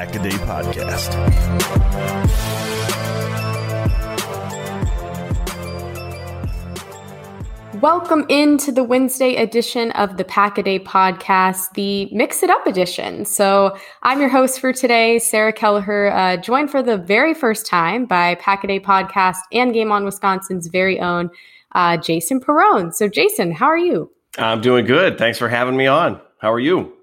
This is the Pack a Day Podcast. Welcome into the Wednesday edition of the Pack a Day podcast, the Mix It Up edition. So, I'm your host for today, Sarah Kelleher, uh, joined for the very first time by Pack a Day podcast and Game On Wisconsin's very own uh, Jason Perrone. So, Jason, how are you? I'm doing good. Thanks for having me on. How are you?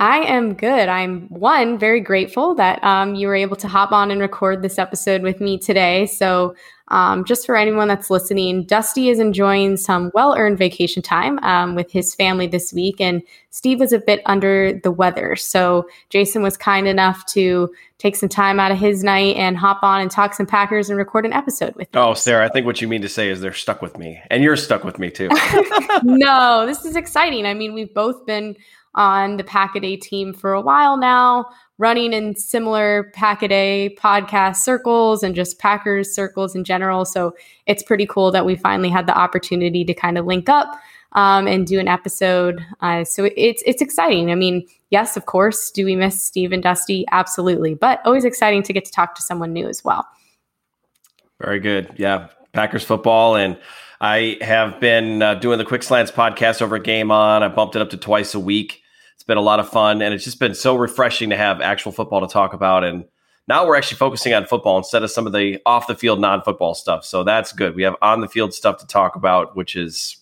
I am good. I'm one very grateful that um, you were able to hop on and record this episode with me today. So, um, just for anyone that's listening, Dusty is enjoying some well earned vacation time um, with his family this week, and Steve was a bit under the weather. So, Jason was kind enough to take some time out of his night and hop on and talk some Packers and record an episode with me. Oh, Sarah, I think what you mean to say is they're stuck with me, and you're stuck with me too. no, this is exciting. I mean, we've both been on the Pack-A-Day team for a while now, running in similar Pack-A-Day podcast circles and just Packers circles in general. So it's pretty cool that we finally had the opportunity to kind of link up um, and do an episode. Uh, so it's it's exciting. I mean, yes, of course, do we miss Steve and Dusty? Absolutely, but always exciting to get to talk to someone new as well. Very good. Yeah, Packers football and I have been uh, doing the Quick Slants podcast over at Game On. I bumped it up to twice a week. Been a lot of fun, and it's just been so refreshing to have actual football to talk about. And now we're actually focusing on football instead of some of the off the field, non football stuff. So that's good. We have on the field stuff to talk about, which is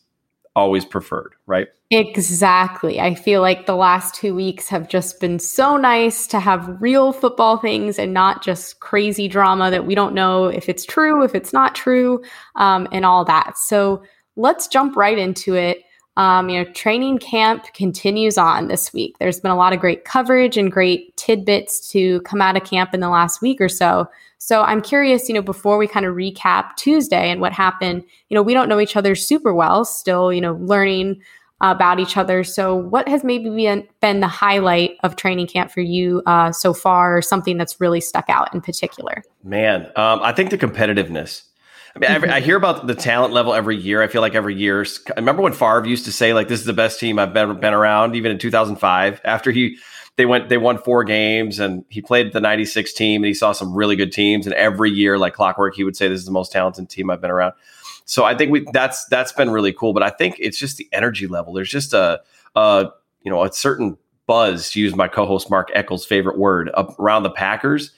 always preferred, right? Exactly. I feel like the last two weeks have just been so nice to have real football things and not just crazy drama that we don't know if it's true, if it's not true, um, and all that. So let's jump right into it. Um, you know, training camp continues on this week. There's been a lot of great coverage and great tidbits to come out of camp in the last week or so. So I'm curious, you know, before we kind of recap Tuesday and what happened, you know, we don't know each other super well, still, you know, learning about each other. So what has maybe been, been the highlight of training camp for you uh, so far, or something that's really stuck out in particular? Man, um, I think the competitiveness. I mean. I, I hear about the talent level every year. I feel like every year. I remember when Favre used to say, like, "This is the best team I've ever been around," even in 2005. After he they went, they won four games, and he played the '96 team, and he saw some really good teams. And every year, like clockwork, he would say, "This is the most talented team I've been around." So I think we that's that's been really cool. But I think it's just the energy level. There's just a, a you know a certain buzz to use my co-host Mark Eccles' favorite word around the Packers,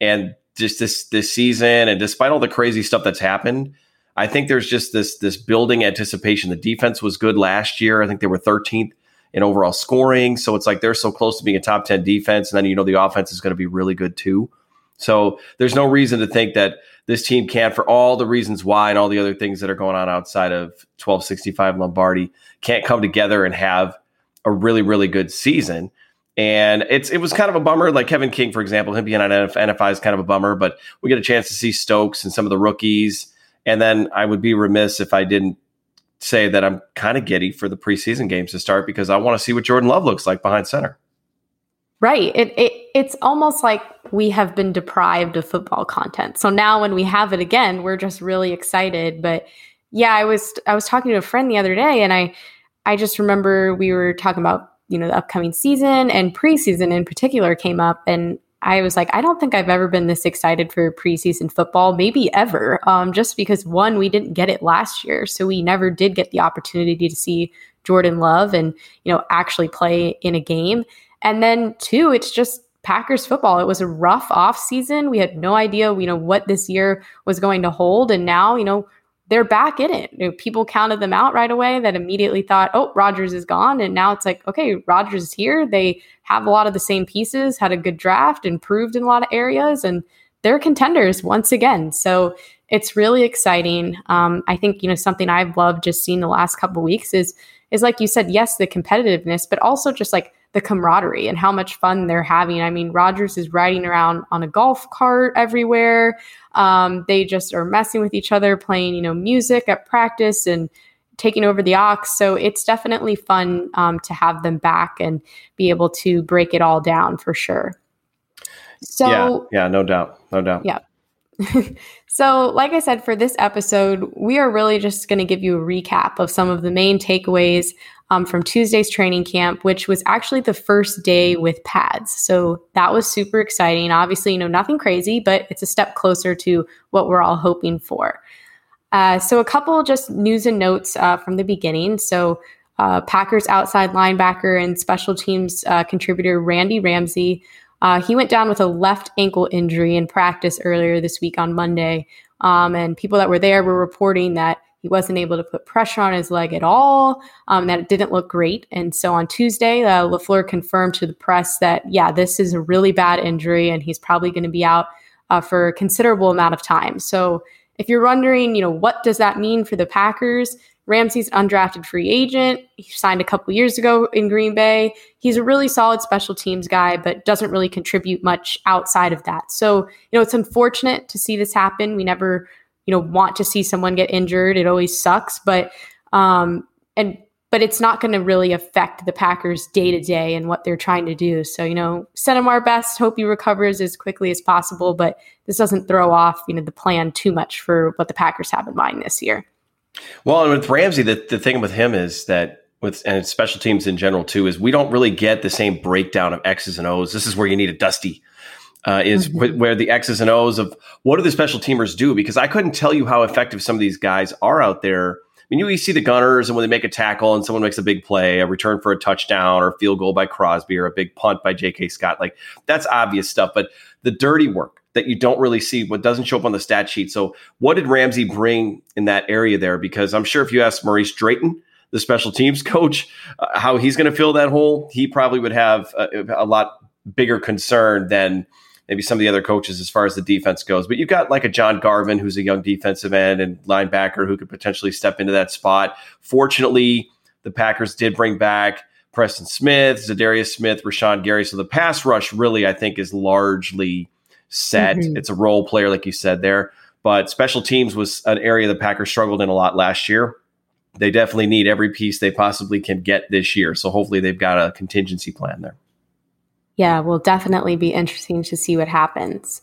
and just this this season and despite all the crazy stuff that's happened, I think there's just this this building anticipation. The defense was good last year. I think they were 13th in overall scoring. So it's like they're so close to being a top 10 defense. And then you know the offense is going to be really good too. So there's no reason to think that this team can't, for all the reasons why and all the other things that are going on outside of 1265 Lombardi, can't come together and have a really, really good season. And it's it was kind of a bummer. Like Kevin King, for example, him being on NFI is kind of a bummer, but we get a chance to see Stokes and some of the rookies. And then I would be remiss if I didn't say that I'm kind of giddy for the preseason games to start because I want to see what Jordan Love looks like behind center. Right. It, it it's almost like we have been deprived of football content. So now when we have it again, we're just really excited. But Yeah, I was I was talking to a friend the other day, and I I just remember we were talking about you know the upcoming season and preseason in particular came up, and I was like, I don't think I've ever been this excited for preseason football, maybe ever. Um, just because one, we didn't get it last year, so we never did get the opportunity to see Jordan Love and you know actually play in a game. And then two, it's just Packers football. It was a rough off season. We had no idea, you know, what this year was going to hold, and now you know they're back in it. You know, people counted them out right away that immediately thought, oh, Rodgers is gone. And now it's like, okay, Rodgers is here. They have a lot of the same pieces, had a good draft, improved in a lot of areas, and they're contenders once again. So it's really exciting. Um, I think, you know, something I've loved just seeing the last couple weeks is is like you said, yes, the competitiveness, but also just like the camaraderie and how much fun they're having. I mean, Rodgers is riding around on a golf cart everywhere. Um, they just are messing with each other, playing, you know, music at practice and taking over the aux. So it's definitely fun um, to have them back and be able to break it all down for sure. So yeah, yeah, no doubt, no doubt. Yeah. so, like I said, for this episode, we are really just going to give you a recap of some of the main takeaways um, from Tuesday's training camp, which was actually the first day with pads. So that was super exciting. Obviously, you know, nothing crazy, but it's a step closer to what we're all hoping for. Uh, so, a couple just news and notes uh, from the beginning. So, uh, Packers outside linebacker and special teams uh, contributor Randy Ramsey. Uh, he went down with a left ankle injury in practice earlier this week on Monday. Um, and people that were there were reporting that he wasn't able to put pressure on his leg at all, um, that didn't look great. And so on Tuesday, uh, LaFleur confirmed to the press that, yeah, this is a really bad injury and he's probably going to be out uh, for a considerable amount of time. So if you're wondering, you know, what does that mean for the Packers? Ramsey's undrafted free agent. He signed a couple years ago in Green Bay. He's a really solid special teams guy, but doesn't really contribute much outside of that. So, you know, it's unfortunate to see this happen. We never you know want to see someone get injured. It always sucks, but um, and but it's not going to really affect the Packers day to day and what they're trying to do. So you know, send him our best. Hope he recovers as quickly as possible. But this doesn't throw off you know the plan too much for what the Packers have in mind this year. Well, and with Ramsey, the, the thing with him is that with and special teams in general too is we don't really get the same breakdown of X's and O's. This is where you need a dusty uh, is mm-hmm. wh- where the X's and O's of what do the special teamers do? Because I couldn't tell you how effective some of these guys are out there. I mean, you see the gunners, and when they make a tackle and someone makes a big play, a return for a touchdown or a field goal by Crosby or a big punt by J.K. Scott, like that's obvious stuff. But the dirty work that you don't really see, what doesn't show up on the stat sheet. So, what did Ramsey bring in that area there? Because I'm sure if you ask Maurice Drayton, the special teams coach, uh, how he's going to fill that hole, he probably would have a, a lot bigger concern than maybe some of the other coaches as far as the defense goes. But you've got like a John Garvin, who's a young defensive end and linebacker who could potentially step into that spot. Fortunately, the Packers did bring back Preston Smith, Za'Darius Smith, Rashan Gary. So the pass rush really, I think, is largely set. Mm-hmm. It's a role player, like you said there. But special teams was an area the Packers struggled in a lot last year. They definitely need every piece they possibly can get this year. So hopefully they've got a contingency plan there yeah, will definitely be interesting to see what happens.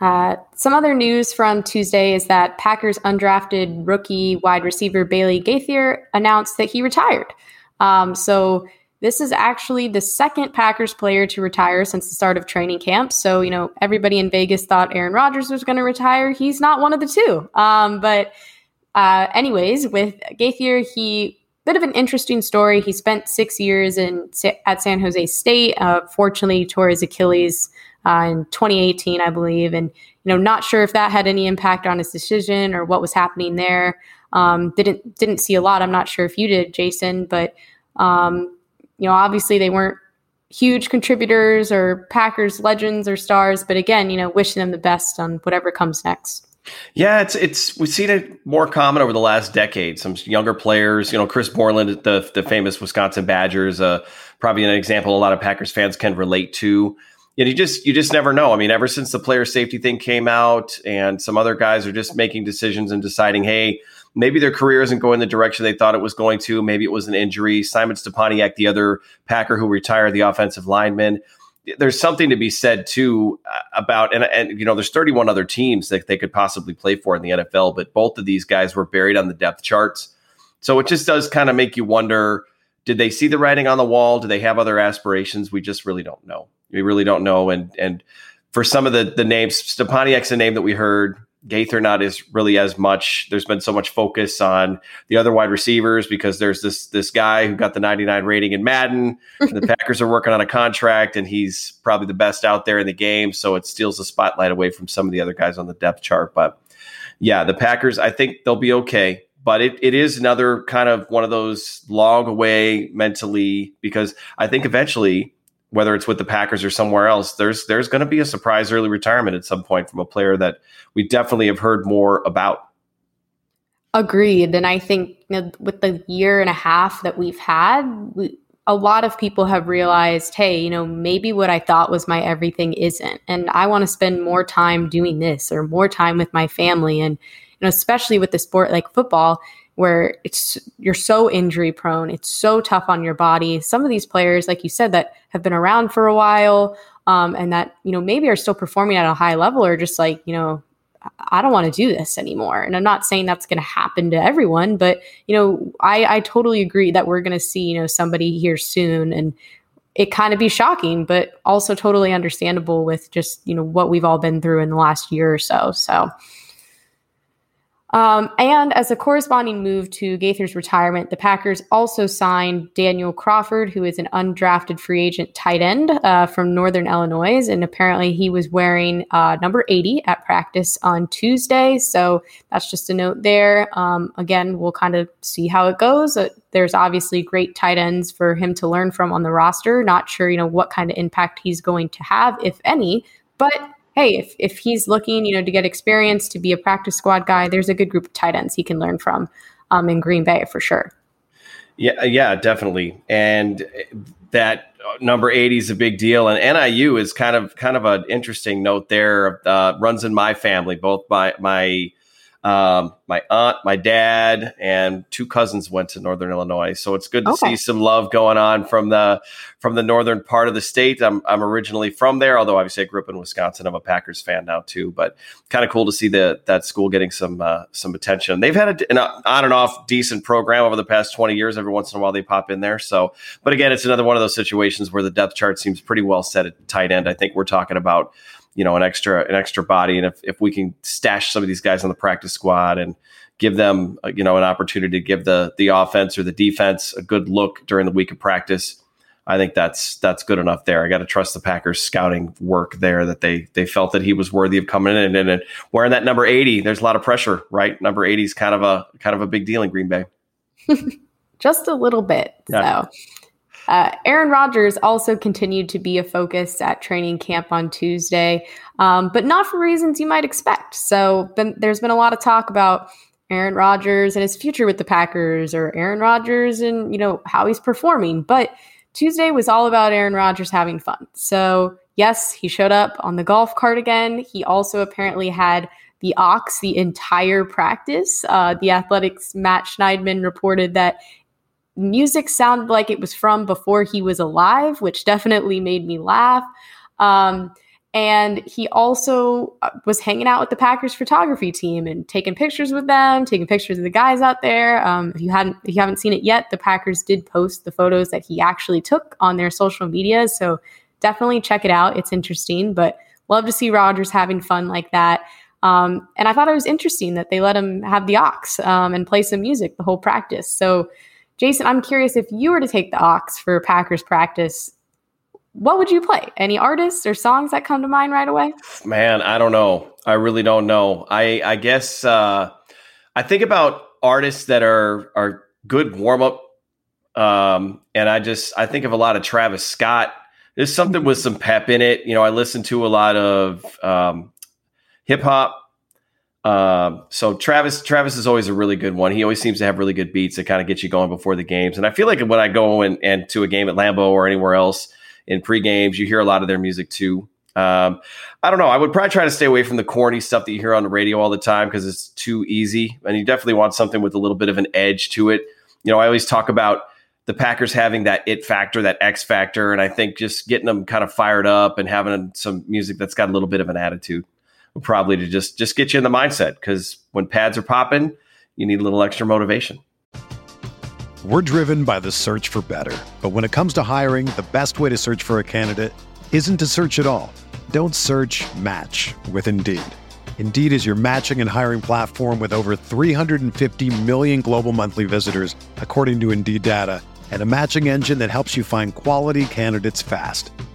Uh, some other news from Tuesday is that Packers undrafted rookie wide receiver Bailey Gaither announced that he retired. Um, so this is actually the second Packers player to retire since the start of training camp. So, you know, everybody in Vegas thought Aaron Rodgers was going to retire. He's not one of the two. Um, but, uh, anyways, with Gaither, he bit of an interesting story. He spent six years in at San Jose State. Uh, fortunately, tore his Achilles uh, in 2018, I believe, and you know, not sure if that had any impact on his decision or what was happening there. Um, didn't didn't see a lot. I'm not sure if you did, Jason, but um, you know, obviously they weren't huge contributors or Packers legends or stars. But again, you know, wishing them the best on whatever comes next. Yeah, it's it's we've seen it more common over the last decade. Some younger players, you know, Chris Borland, the the famous Wisconsin Badgers, uh, probably an example a lot of Packers fans can relate to. Know, you just you just never know. I mean, ever since the player safety thing came out, and some other guys are just making decisions and deciding, hey, maybe their career isn't going the direction they thought it was going to. Maybe it was an injury. Simon Stepaniak, the other Packer who retired, the offensive lineman there's something to be said too uh, about and and you know there's 31 other teams that they could possibly play for in the NFL, but both of these guys were buried on the depth charts. So it just does kind of make you wonder did they see the writing on the wall? Do they have other aspirations? We just really don't know. We really don't know and and for some of the the names, Stepaniak's a name that we heard. Gaither not is really as much. There's been so much focus on the other wide receivers because there's this this guy who got the 99 rating in Madden. the Packers are working on a contract, and he's probably the best out there in the game. So it steals the spotlight away from some of the other guys on the depth chart. But yeah, the Packers, I think they'll be okay. But it, it is another kind of one of those long away mentally because I think eventually whether it's with the Packers or somewhere else, there's there's going to be a surprise early retirement at some point from a player that we definitely have heard more about. Agreed, and I think you know, with the year and a half that we've had, we, a lot of people have realized, hey, you know, maybe what I thought was my everything isn't, and I want to spend more time doing this or more time with my family, and you know, especially with the sport like football where it's you're so injury prone it's so tough on your body. Some of these players like you said that have been around for a while um, and that you know maybe are still performing at a high level or just like you know i don't want to do this anymore. And i'm not saying that's going to happen to everyone but you know i i totally agree that we're going to see you know somebody here soon and it kind of be shocking but also totally understandable with just you know what we've all been through in the last year or so so um, and as a corresponding move to Gaither's retirement, the Packers also signed Daniel Crawford, who is an undrafted free agent tight end uh, from Northern Illinois. And apparently he was wearing uh, number 80 at practice on Tuesday. So that's just a note there. Um, again, we'll kind of see how it goes. Uh, there's obviously great tight ends for him to learn from on the roster. Not sure, you know, what kind of impact he's going to have, if any. But hey, if, if he's looking, you know, to get experience, to be a practice squad guy, there's a good group of tight ends he can learn from um, in Green Bay for sure. Yeah, yeah, definitely. And that number 80 is a big deal. And NIU is kind of kind of an interesting note there. Uh, runs in my family, both my my um, my aunt, my dad, and two cousins went to Northern Illinois, so it's good to okay. see some love going on from the from the northern part of the state. I'm I'm originally from there, although obviously I grew up in Wisconsin. I'm a Packers fan now too, but kind of cool to see the that school getting some uh, some attention. They've had a, an on and off decent program over the past 20 years. Every once in a while they pop in there. So, but again, it's another one of those situations where the depth chart seems pretty well set at tight end. I think we're talking about you know an extra an extra body. And if, if we can stash some of these guys on the practice squad and give them uh, you know an opportunity to give the the offense or the defense a good look during the week of practice I think that's that's good enough there. I got to trust the Packers scouting work there that they they felt that he was worthy of coming in and, and wearing that number 80 there's a lot of pressure right? Number 80 is kind of a kind of a big deal in Green Bay. Just a little bit yeah. so uh, Aaron Rodgers also continued to be a focus at training camp on Tuesday, um, but not for reasons you might expect. So been, there's been a lot of talk about Aaron Rodgers and his future with the Packers, or Aaron Rodgers and you know how he's performing. But Tuesday was all about Aaron Rodgers having fun. So yes, he showed up on the golf cart again. He also apparently had the aux the entire practice. Uh, the Athletics Matt Schneidman reported that music sounded like it was from before he was alive, which definitely made me laugh. Um, and he also uh, was hanging out with the Packers photography team and taking pictures with them, taking pictures of the guys out there. Um, if you hadn't, if you haven't seen it yet, the Packers did post the photos that he actually took on their social media. So definitely check it out. It's interesting, but love to see Rodgers having fun like that. Um, and I thought it was interesting that they let him have the aux um, and play some music the whole practice. So Jason, I'm curious if you were to take the aux for Packers practice, what would you play? Any artists or songs that come to mind right away? Man, I don't know. I really don't know. I I guess uh, I think about artists that are are good warm up, um, and I just I think of a lot of Travis Scott. There's something with some pep in it. You know, I listen to a lot of um, hip hop um, so Travis, Travis is always a really good one. He always seems to have really good beats that kind of get you going before the games. And I feel like when I go and, and to a game at Lambeau or anywhere else in pre games, you hear a lot of their music too. Um, I don't know. I would probably try to stay away from the corny stuff that you hear on the radio all the time because it's too easy. And you definitely want something with a little bit of an edge to it. You know, I always talk about the Packers having that it factor, that X factor, and I think just getting them kind of fired up and having some music that's got a little bit of an attitude, probably to just just get you in the mindset. Because when pads are popping, you need a little extra motivation. We're driven by the search for better, but when it comes to hiring, the best way to search for a candidate isn't to search at all. Don't search. Match with Indeed. Indeed is your matching and hiring platform with over 350 million global monthly visitors, according to Indeed data and a matching engine that helps you find quality candidates fast.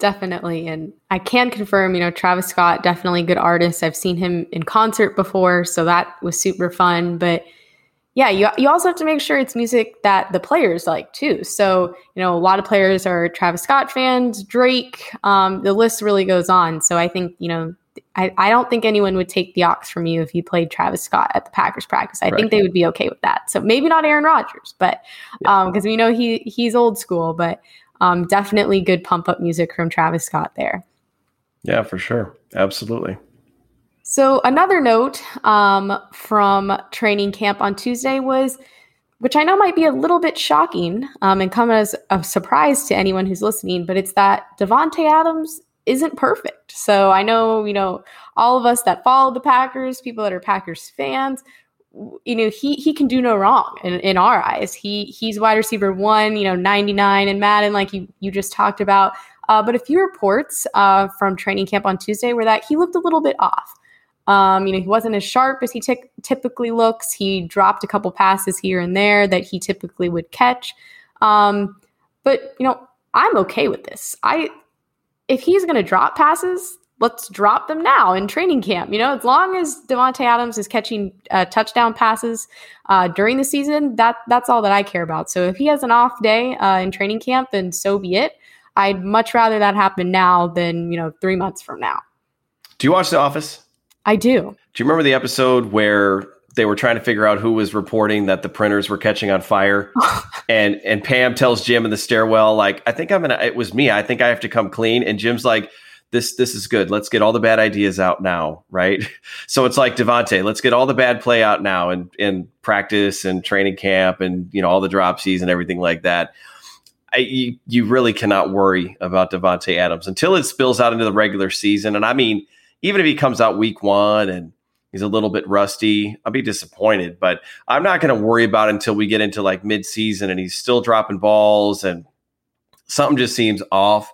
Definitely. And I can confirm, you know, Travis Scott, definitely good artist. I've seen him in concert before, so that was super fun. But yeah, you, you also have to make sure it's music that the players like too. So, you know, a lot of players are Travis Scott fans, Drake, um, the list really goes on. So I think, you know, I, I don't think anyone would take the aux from you if you played Travis Scott at the Packers practice. I right. think they would be okay with that. So maybe not Aaron Rodgers, but because um, we know he he's old school, but um, definitely good pump up music from Travis Scott there. Yeah, for sure. Absolutely. So, another note um, from training camp on Tuesday was, which I know might be a little bit shocking um, and come as a surprise to anyone who's listening, but it's that Davante Adams isn't perfect. So, I know, you know, all of us that follow the Packers, people that are Packers fans, you know he he can do no wrong in, in our eyes. He he's wide receiver one you know 99 in madden like you you just talked about. Uh, but a few reports uh, from training camp on tuesday were that he looked a little bit off. Um, you know he wasn't as sharp as he t- typically looks. He dropped a couple passes here and there that he typically would catch. Um, but you know i'm okay with this. I if he's going to drop passes let's drop them now in training camp. You know, as long as Davante Adams is catching uh, touchdown passes uh, during the season, that that's all that I care about. So if he has an off day uh, in training camp, then so be it. I'd much rather that happen now than you know three months from now. Do you watch The Office? I do. Do you remember the episode where they were trying to figure out who was reporting that the printers were catching on fire. and and Pam tells Jim in the stairwell, like, I think I'm gonna it was me. I think I have to come clean. And Jim's like, this this is good. Let's get all the bad ideas out now, right? So it's like Davante, let's get all the bad play out now and in practice and training camp and you know all the dropsies and everything like that. I, you, you really cannot worry about Davante Adams until it spills out into the regular season. And I mean, even if he comes out week one and he's a little bit rusty, I'll be disappointed. But I'm not going to worry about until we get into like mid-season and he's still dropping balls and something just seems off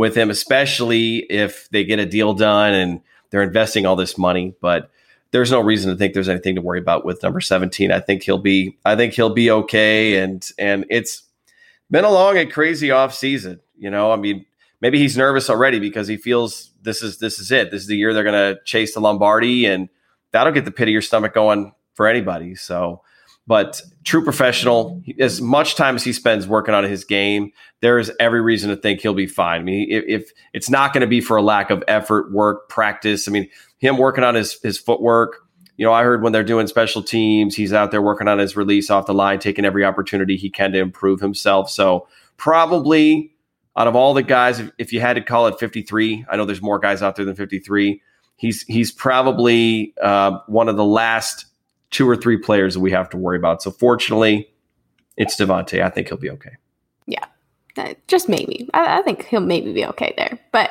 with him, especially if they get a deal done and they're investing all this money. But there's no reason to think there's anything to worry about with number 17. I think he'll be I think he'll be okay. And and it's been a long and crazy off season. You know, I mean, maybe he's nervous already because he feels this is this is it. This is the year they're gonna chase the Lombardi and that'll get the pit of your stomach going for anybody. So but true professional. As much time as he spends working on his game, there is every reason to think he'll be fine. I mean, if, if it's not going to be for a lack of effort, work, practice. I mean, him working on his his footwork. You know, I heard when they're doing special teams, he's out there working on his release off the line, taking every opportunity he can to improve himself. So probably out of all the guys, if, you had to call it 53, I know there's more guys out there than 53 he's he's probably uh, one of the last two or three players that we have to worry about. So fortunately, it's Davante. I think he'll be okay. Yeah, uh, just maybe. I, I think he'll maybe be okay there. But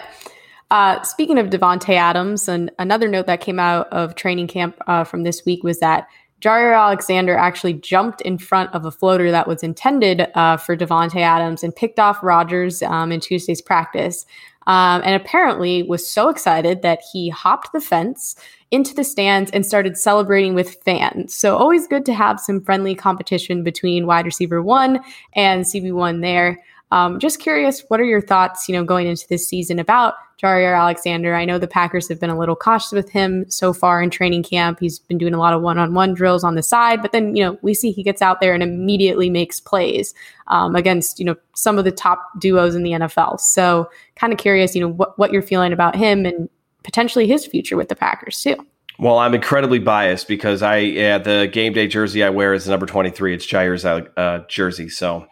uh, speaking of Davante Adams, and another note that came out of training camp uh, from this week was that Jaire Alexander actually jumped in front of a floater that was intended uh, for Davante Adams and picked off Rodgers um, in Tuesday's practice. Um, and apparently was so excited that he hopped the fence into the stands and started celebrating with fans. So always good to have some friendly competition between wide receiver one and CB1 there. Um, just curious, what are your thoughts, you know, going into this season about Jaire Alexander? I know the Packers have been a little cautious with him so far in training camp. He's been doing a lot of one-on-one drills on the side, but then you know we see he gets out there and immediately makes plays um, against you know some of the top duos in the NFL. So kind of curious, you know, what what you're feeling about him and potentially his future with the Packers too. Well, I'm incredibly biased because I yeah, the game day jersey I wear is the number 23. It's Jaire's uh, jersey, so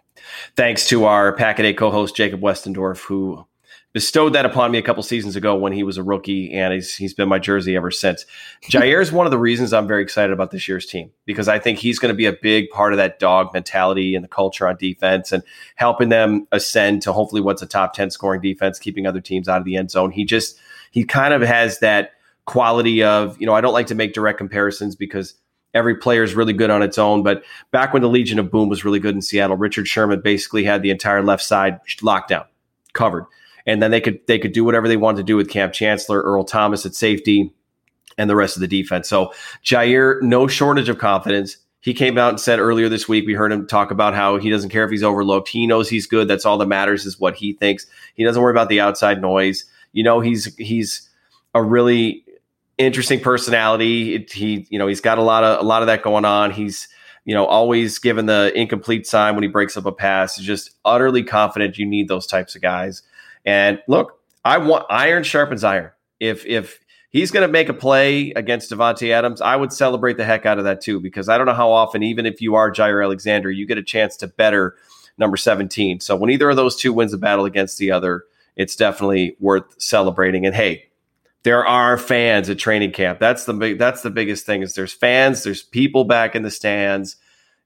thanks to our Pack a Day co-host Jacob Westendorf, who bestowed that upon me a couple seasons ago when he was a rookie, and he's he's been my jersey ever since. Jair is one of the reasons I'm very excited about this year's team because I think he's going to be a big part of that dog mentality and the culture on defense and helping them ascend to hopefully what's a top ten scoring defense, keeping other teams out of the end zone. He just he kind of has that quality of you know I don't like to make direct comparisons because every player is really good on its own. But back when the Legion of Boom was really good in Seattle, Richard Sherman basically had the entire left side locked down, covered. And then they could they could do whatever they wanted to do with Kam Chancellor, Earl Thomas at safety, and the rest of the defense. So Jaire, no shortage of confidence. He came out and said earlier this week, we heard him talk about how he doesn't care if he's overlooked. He knows he's good. That's all that matters is what he thinks. He doesn't worry about the outside noise. You know, he's he's a really interesting personality. It, he, you know, he's got a lot of a lot of that going on. He's, you know, always given the incomplete sign when he breaks up a pass. He's just utterly confident. You need those types of guys. And look, I want iron sharpens iron. If if he's going to make a play against Davante Adams, I would celebrate the heck out of that too, because I don't know how often, even if you are Jaire Alexander, you get a chance to better number 17. So when either of those two wins a battle against the other, it's definitely worth celebrating. And hey, there are fans at training camp. That's the big, that's the biggest thing is there's fans, there's people back in the stands,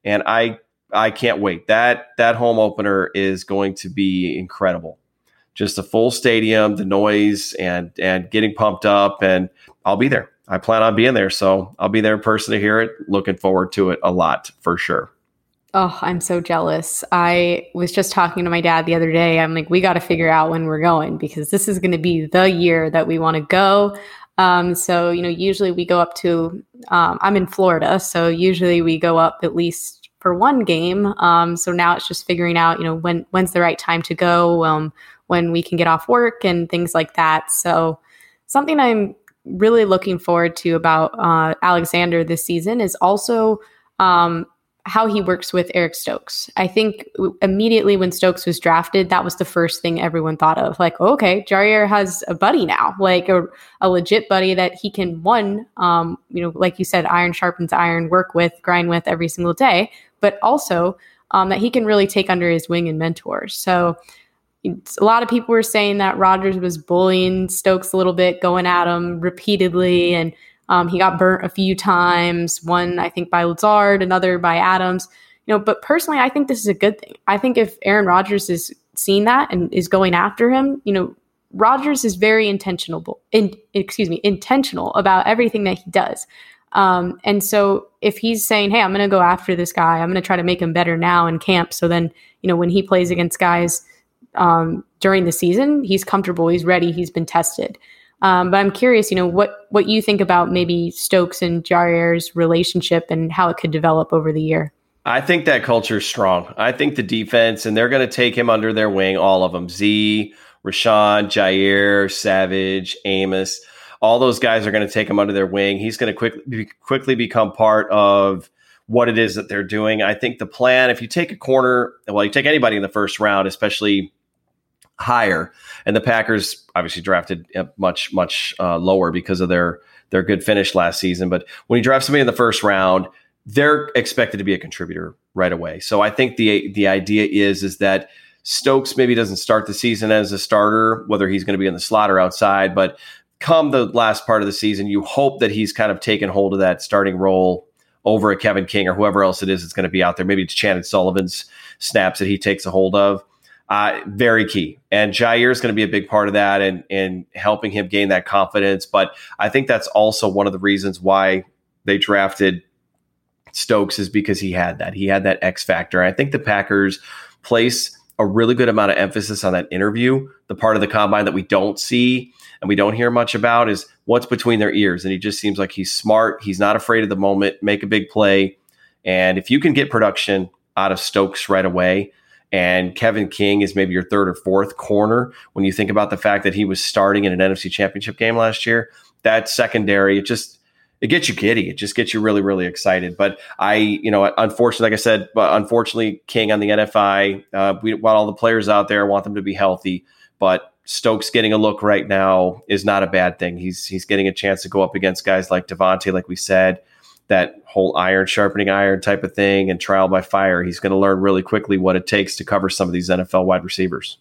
and I I can't wait. That that home opener is going to be incredible. Just a full stadium, the noise and and getting pumped up, and I'll be there. I plan on being there, so I'll be there in person to hear it. Looking forward to it a lot for sure. Oh, I'm so jealous. I was just talking to my dad the other day. I'm like, we got to figure out when we're going because this is going to be the year that we want to go. Um, so, you know, usually we go up to, um, I'm in Florida. So usually we go up at least for one game. Um, so now it's just figuring out, you know, when, when's the right time to go, um, when we can get off work and things like that. So something I'm really looking forward to about uh, Alexander this season is also um, how he works with Eric Stokes. I think immediately when Stokes was drafted, that was the first thing everyone thought of. Like, oh, okay, Jaire has a buddy now, like a, a legit buddy that he can one, um, you know, like you said, iron sharpens iron, work with, grind with every single day, but also um, that he can really take under his wing and mentor. So a lot of people were saying that Rodgers was bullying Stokes a little bit, going at him repeatedly, and um, he got burnt a few times, one I think by Lazard, another by Adams. You know, but personally, I think this is a good thing. I think if Aaron Rodgers is seeing that and is going after him, you know, Rodgers is very intentional, in, excuse me, intentional about everything that he does. Um, and so if he's saying, "Hey, I'm going to go after this guy. I'm going to try to make him better now in camp," so then you know when he plays against guys um, during the season, he's comfortable, he's ready, he's been tested. Um, but I'm curious, you know, what what you think about maybe Stokes and Jaire's relationship and how it could develop over the year. I think that culture is strong. I think the defense, and they're going to take him under their wing, all of them. Z, Rashan, Jaire, Savage, Amos, all those guys are going to take him under their wing. He's going to quickly quickly become part of what it is that they're doing. I think the plan, if you take a corner, well, you take anybody in the first round, especially higher. And the Packers obviously drafted much much uh, lower because of their their good finish last season. But when you draft somebody in the first round, they're expected to be a contributor right away. So I think the the idea is is that Stokes maybe doesn't start the season as a starter, whether he's going to be in the slot or outside, but come the last part of the season, you hope that he's kind of taken hold of that starting role over a Kevin King or whoever else it is that's going to be out there. Maybe it's Chandon Sullivan's snaps that he takes a hold of. Uh, very key. And Jaire is going to be a big part of that and, and helping him gain that confidence. But I think that's also one of the reasons why they drafted Stokes is because he had that. He had that X factor. I think the Packers place a really good amount of emphasis on that interview. The part of the combine that we don't see and we don't hear much about is what's between their ears. And he just seems like he's smart. He's not afraid of the moment, make a big play. And if you can get production out of Stokes right away, and Kevin King is maybe your third or fourth corner, when you think about the fact that he was starting in an NFC championship game last year, that secondary, it just it gets you giddy. It just gets you really, really excited. But I, you know, unfortunately, like I said, but unfortunately, King on the NFI, uh, we want all the players out there, want them to be healthy. But Stokes getting a look right now is not a bad thing. He's he's getting a chance to go up against guys like Davante, like we said, that whole iron sharpening iron type of thing and trial by fire. He's going to learn really quickly what it takes to cover some of these NFL wide receivers.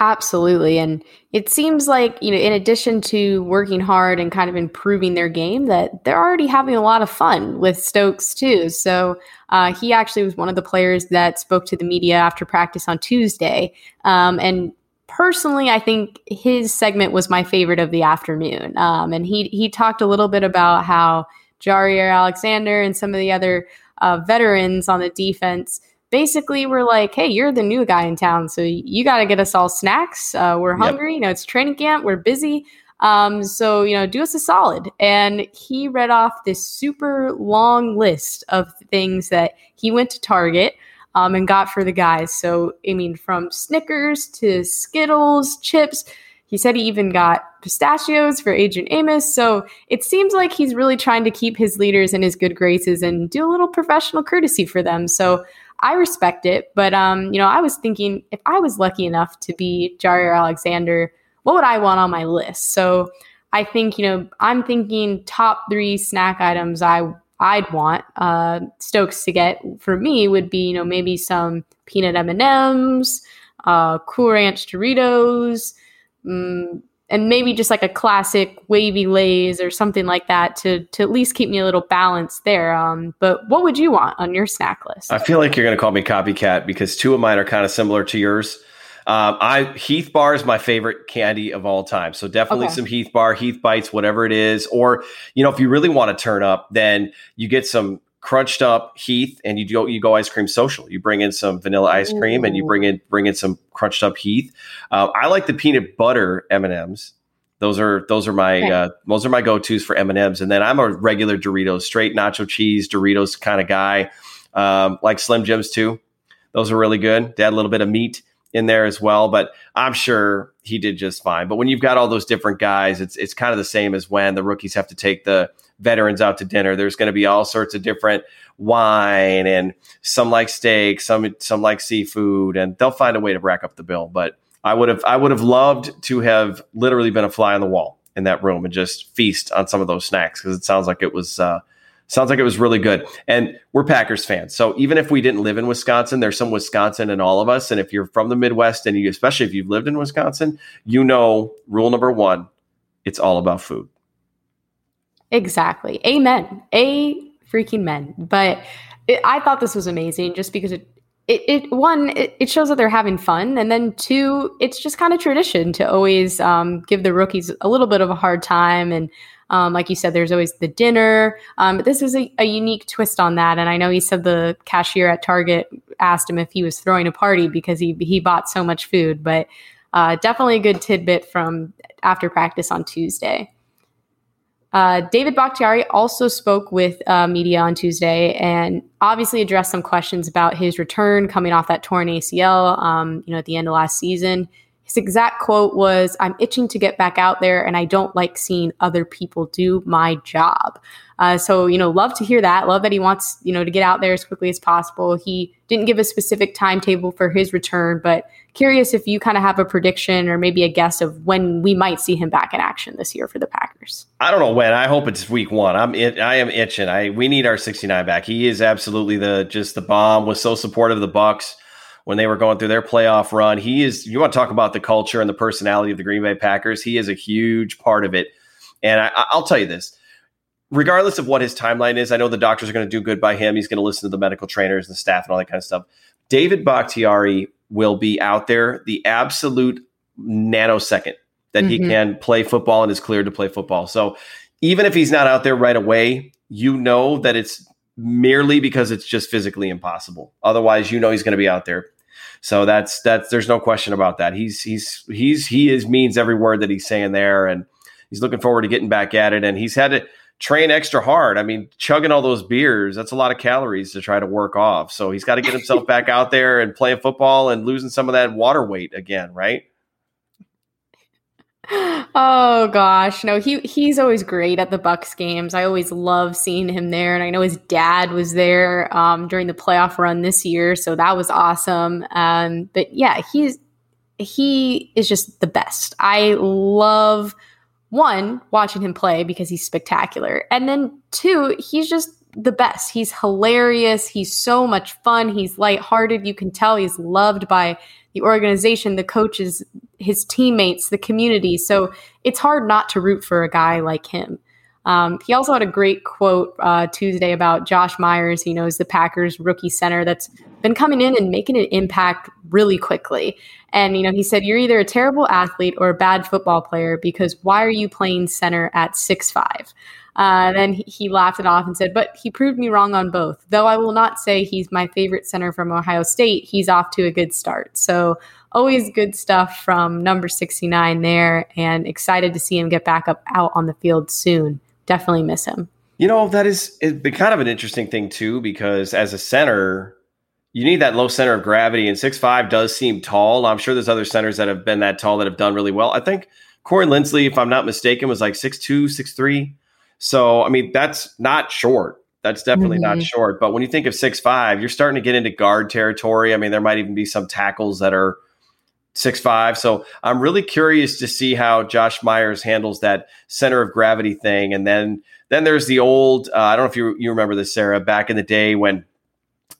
Absolutely. And it seems like, you know, in addition to working hard and kind of improving their game, that they're already having a lot of fun with Stokes too. So uh, he actually was one of the players that spoke to the media after practice on Tuesday. Um, and personally, I think his segment was my favorite of the afternoon. Um, and he, he talked a little bit about how Jaire Alexander and some of the other uh, veterans on the defense basically we're like, hey, you're the new guy in town, so you got to get us all snacks. Uh, we're hungry. Yep. You know, it's training camp. We're busy. Um, so you know, do us a solid. And he read off this super long list of things that he went to Target. Um, and got for the guys. So, I mean, from Snickers to Skittles, chips. He said he even got pistachios for Adrian Amos. So it seems like he's really trying to keep his leaders in his good graces and do a little professional courtesy for them. So I respect it, but um, you know, I was thinking if I was lucky enough to be Jaire Alexander, what would I want on my list? So I think you know, I'm thinking top three snack items I I'd want uh, Stokes to get for me would be you know maybe some peanut M and M's, uh, Cool Ranch Doritos, um, and maybe just like a classic wavy lays or something like that to to at least keep me a little balanced there. Um, but what would you want on your snack list? I feel like you're going to call me copycat because two of mine are kind of similar to yours. Um, I Heath bar is my favorite candy of all time, so definitely okay. some Heath bar, Heath bites, whatever it is. Or you know, if you really want to turn up, then you get some crunched up Heath, and you go you go ice cream social. You bring in some vanilla ice cream, and you bring in bring in some crunched up Heath. Uh, I like the peanut butter M and M's. Those are those are my okay. uh, those are my go tos for M and M's. And then I'm a regular Doritos, straight nacho cheese Doritos kind of guy. Um, like Slim Jims too. Those are really good. They had a little bit of meat in there as well, but I'm sure he did just fine. But when you've got all those different guys, it's it's kind of the same as when the rookies have to take the veterans out to dinner. There's going to be all sorts of different wine and some like steak, some some like seafood, and they'll find a way to rack up the bill. But I would have I would have loved to have literally been a fly on the wall in that room and just feast on some of those snacks because it sounds like it was uh, sounds like it was really good. And we're Packers fans, so even if we didn't live in Wisconsin, there's some Wisconsin in all of us. And if you're from the Midwest and you, especially if you've lived in Wisconsin, you know rule number one: it's all about food. Exactly. Amen. A freaking men. But it, I thought this was amazing just because it, it, it one, it, it, shows that they're having fun. And then two, it's just kind of tradition to always um, give the rookies a little bit of a hard time. And um, like you said, there's always the dinner. Um, but this is a, a, unique twist on that. And I know he said the cashier at Target asked him if he was throwing a party because he, he bought so much food. But uh, definitely a good tidbit from after practice on Tuesday. Uh, David Bakhtiari also spoke with uh, media on Tuesday and obviously addressed some questions about his return coming off that torn ACL, um, you know, at the end of last season. His exact quote was, I'm itching to get back out there and I don't like seeing other people do my job. Uh, so, you know, love to hear that. Love that he wants, you know, to get out there as quickly as possible. He didn't give a specific timetable for his return, but curious if you kind of have a prediction or maybe a guess of when we might see him back in action this year for the Packers. I don't know when. I hope it's week one. I'm it, I am itching. I we need our 69 back. He is absolutely the just the bomb. Was so supportive of the Bucs when they were going through their playoff run. He is, you want to talk about the culture and the personality of the Green Bay Packers. He is a huge part of it. And I, I'll tell you this regardless of what his timeline is, I know the doctors are going to do good by him. He's going to listen to the medical trainers and the staff and all that kind of stuff. David Bakhtiari will be out there the absolute nanosecond that mm-hmm. he can play football and is cleared to play football. So even if he's not out there right away, you know that it's merely because it's just physically impossible. Otherwise, you know he's going to be out there. So that's that's there's no question about that. He's he's he's he is means every word that he's saying there, and he's looking forward to getting back at it. And he's had to train extra hard. I mean, chugging all those beers, that's a lot of calories to try to work off. So he's got to get himself back out there and playing football and losing some of that water weight again, right? Oh gosh, no, he he's always great at the Bucks games. I always love seeing him there, and I know his dad was there um, during the playoff run this year, so that was awesome. Um, but yeah, he's he is just the best. I love one watching him play because he's spectacular, and then two, he's just the best. He's hilarious. He's so much fun. He's lighthearted. You can tell he's loved by the organization, the coaches, his teammates, the community. So it's hard not to root for a guy like him. Um, he also had a great quote uh, Tuesday about Josh Myers. He knows the Packers rookie center that's been coming in and making an impact really quickly. And, you know, he said, You're either a terrible athlete or a bad football player because why are you playing center at six five? Uh, then he, he laughed it off and said, But he proved me wrong on both. Though I will not say he's my favorite center from Ohio State, he's off to a good start. So, always good stuff from number 69 there, and excited to see him get back up out on the field soon. Definitely miss him. You know, that is kind of an interesting thing, too, because as a center, you need that low center of gravity, and six five does seem tall. I'm sure there's other centers that have been that tall that have done really well. I think Corey Linsley, if I'm not mistaken, was like six two, six three. So, I mean, that's not short. That's definitely mm-hmm. not short. But when you think of six five, you're starting to get into guard territory. I mean, there might even be some tackles that are six five. So I'm really curious to see how Josh Myers handles that center of gravity thing. And then then there's the old. Uh, I don't know if you you remember this, Sarah, back in the day when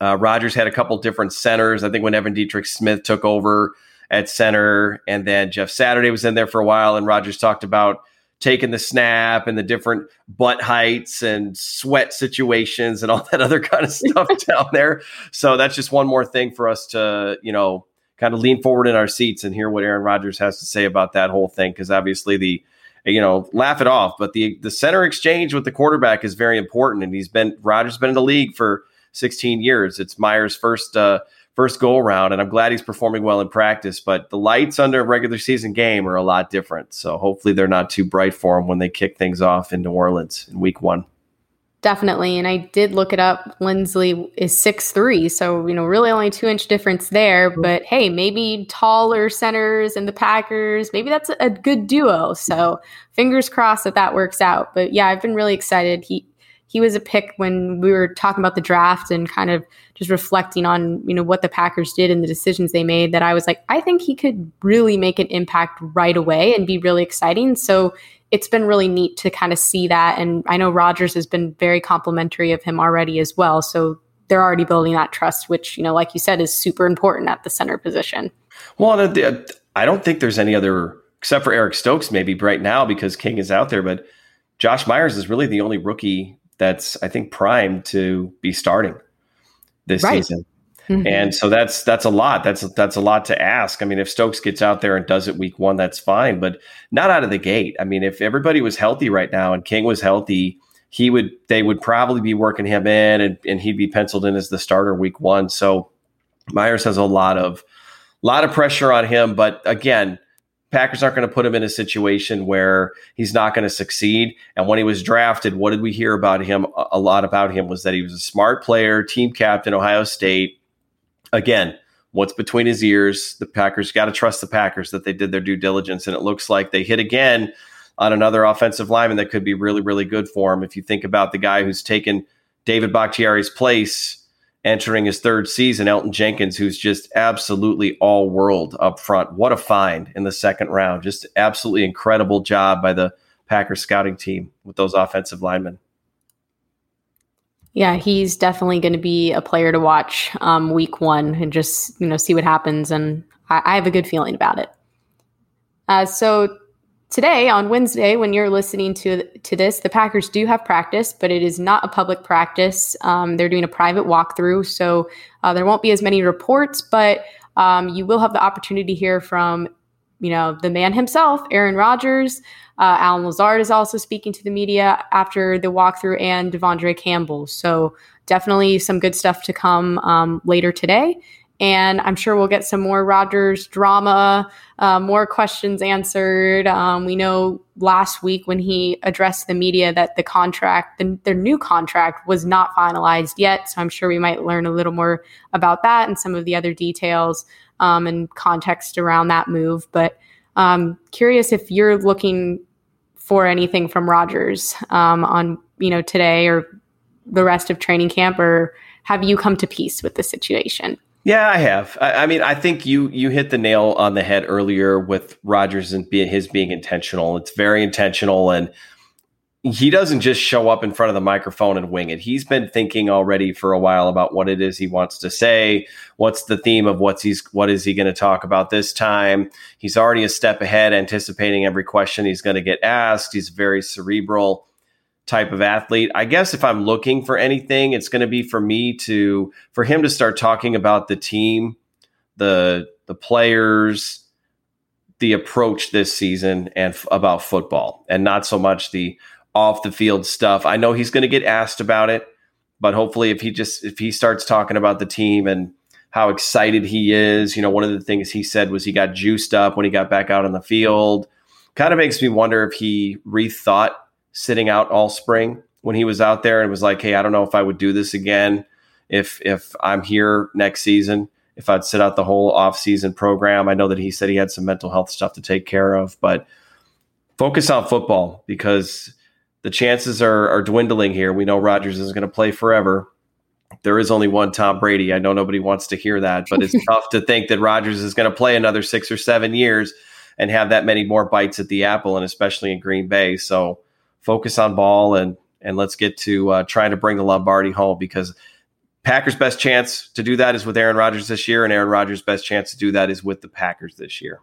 uh, Rodgers had a couple different centers. I think when Evan Dietrich Smith took over at center, and then Jeff Saturday was in there for a while, and Rodgers talked about taking the snap and the different butt heights and sweat situations and all that other kind of stuff down there. So that's just one more thing for us to, you know, kind of lean forward in our seats and hear what Aaron Rodgers has to say about that whole thing. Cause obviously the, you know, laugh it off, but the, the center exchange with the quarterback is very important. And he's been, Rodgers been in the league for 16 years. It's Myers' first, uh, first go around, and I'm glad he's performing well in practice. But the lights under a regular season game are a lot different. So hopefully they're not too bright for him when they kick things off in New Orleans in week one. Definitely. And I did look it up. Linsley is six three, So, you know, really only two inch difference there. Mm-hmm. But hey, maybe taller centers and the Packers, maybe that's a good duo. So fingers crossed that that works out. But yeah, I've been really excited. He, he was a pick when we were talking about the draft and kind of just reflecting on you know what the Packers did and the decisions they made that I was like I think he could really make an impact right away and be really exciting. So it's been really neat to kind of see that. And I know Rodgers has been very complimentary of him already as well. So they're already building that trust which you know like you said is super important at the center position. Well uh, uh, I don't think there's any other except for Eric Stokes maybe right now because King is out there but Josh Myers is really the only rookie that's I think primed to be starting this right. season. Mm-hmm. And so that's that's a lot. That's that's a lot to ask. I mean, if Stokes gets out there and does it week one, that's fine, but not out of the gate. I mean, if everybody was healthy right now and King was healthy, he would they would probably be working him in and, and he'd be penciled in as the starter week one. So Myers has a lot of lot of pressure on him, but again, Packers aren't going to put him in a situation where he's not going to succeed. And when he was drafted, what did we hear about him? A lot about him was that he was a smart player, team captain, Ohio State. Again, what's between his ears? The Packers got to trust the Packers that they did their due diligence. And it looks like they hit again on another offensive lineman that could be really, really good for him. If you think about the guy who's taken David Bakhtiari's place entering his third season, Elgton Jenkins, who's just absolutely all world up front. What a find in the second round. Just absolutely incredible job by the Packers scouting team with those offensive linemen. Yeah, he's definitely going to be a player to watch um, week one and just you know see what happens. And I, I have a good feeling about it. Uh, so today on Wednesday, when you're listening to to this, the Packers do have practice, but it is not a public practice. Um, they're doing a private walkthrough, so uh, there won't be as many reports, but um, you will have the opportunity to hear from you know the man himself, Aaron Rodgers. Uh, Allen Lazard is also speaking to the media after the walkthrough, and De'Vondre Campbell. So definitely some good stuff to come um, later today. And I'm sure we'll get some more Rodgers drama, uh, more questions answered. Um, we know last week when he addressed the media that the contract, the, their new contract, was not finalized yet. So I'm sure we might learn a little more about that and some of the other details um, and context around that move. But um, curious if you're looking for anything from Rodgers um, on you know today or the rest of training camp, or have you come to peace with the situation? Yeah, I have. I, I, mean, I think you you hit the nail on the head earlier with Rodgers and being his being intentional. It's very intentional, and he doesn't just show up in front of the microphone and wing it. He's been thinking already for a while about what it is he wants to say. What's the theme of what's he's what is he going to talk about this time? He's already a step ahead, anticipating every question he's going to get asked. He's very cerebral type of athlete. I guess if I'm looking for anything, it's going to be for me to for him to start talking about the team, the the players, the approach this season and f- about football and not so much the off the field stuff. I know he's going to get asked about it, but hopefully if he just if he starts talking about the team and how excited he is, you know, one of the things he said was he got juiced up when he got back out on the field. Kind of makes me wonder if he rethought sitting out all spring when he was out there and was like, "Hey, I don't know if I would do this again if if I'm here next season. If I'd sit out the whole off-season program." I know that he said he had some mental health stuff to take care of, but focus on football because the chances are, are dwindling here. We know Rodgers is going to play forever. There is only one Tom Brady. I know nobody wants to hear that, but it's tough to think that Rodgers is going to play another six or seven years and have that many more bites at the apple, and especially in Green Bay. So focus on ball and and let's get to uh, trying to bring the Lombardi home because Packers' best chance to do that is with Aaron Rodgers this year, and Aaron Rodgers' best chance to do that is with the Packers this year.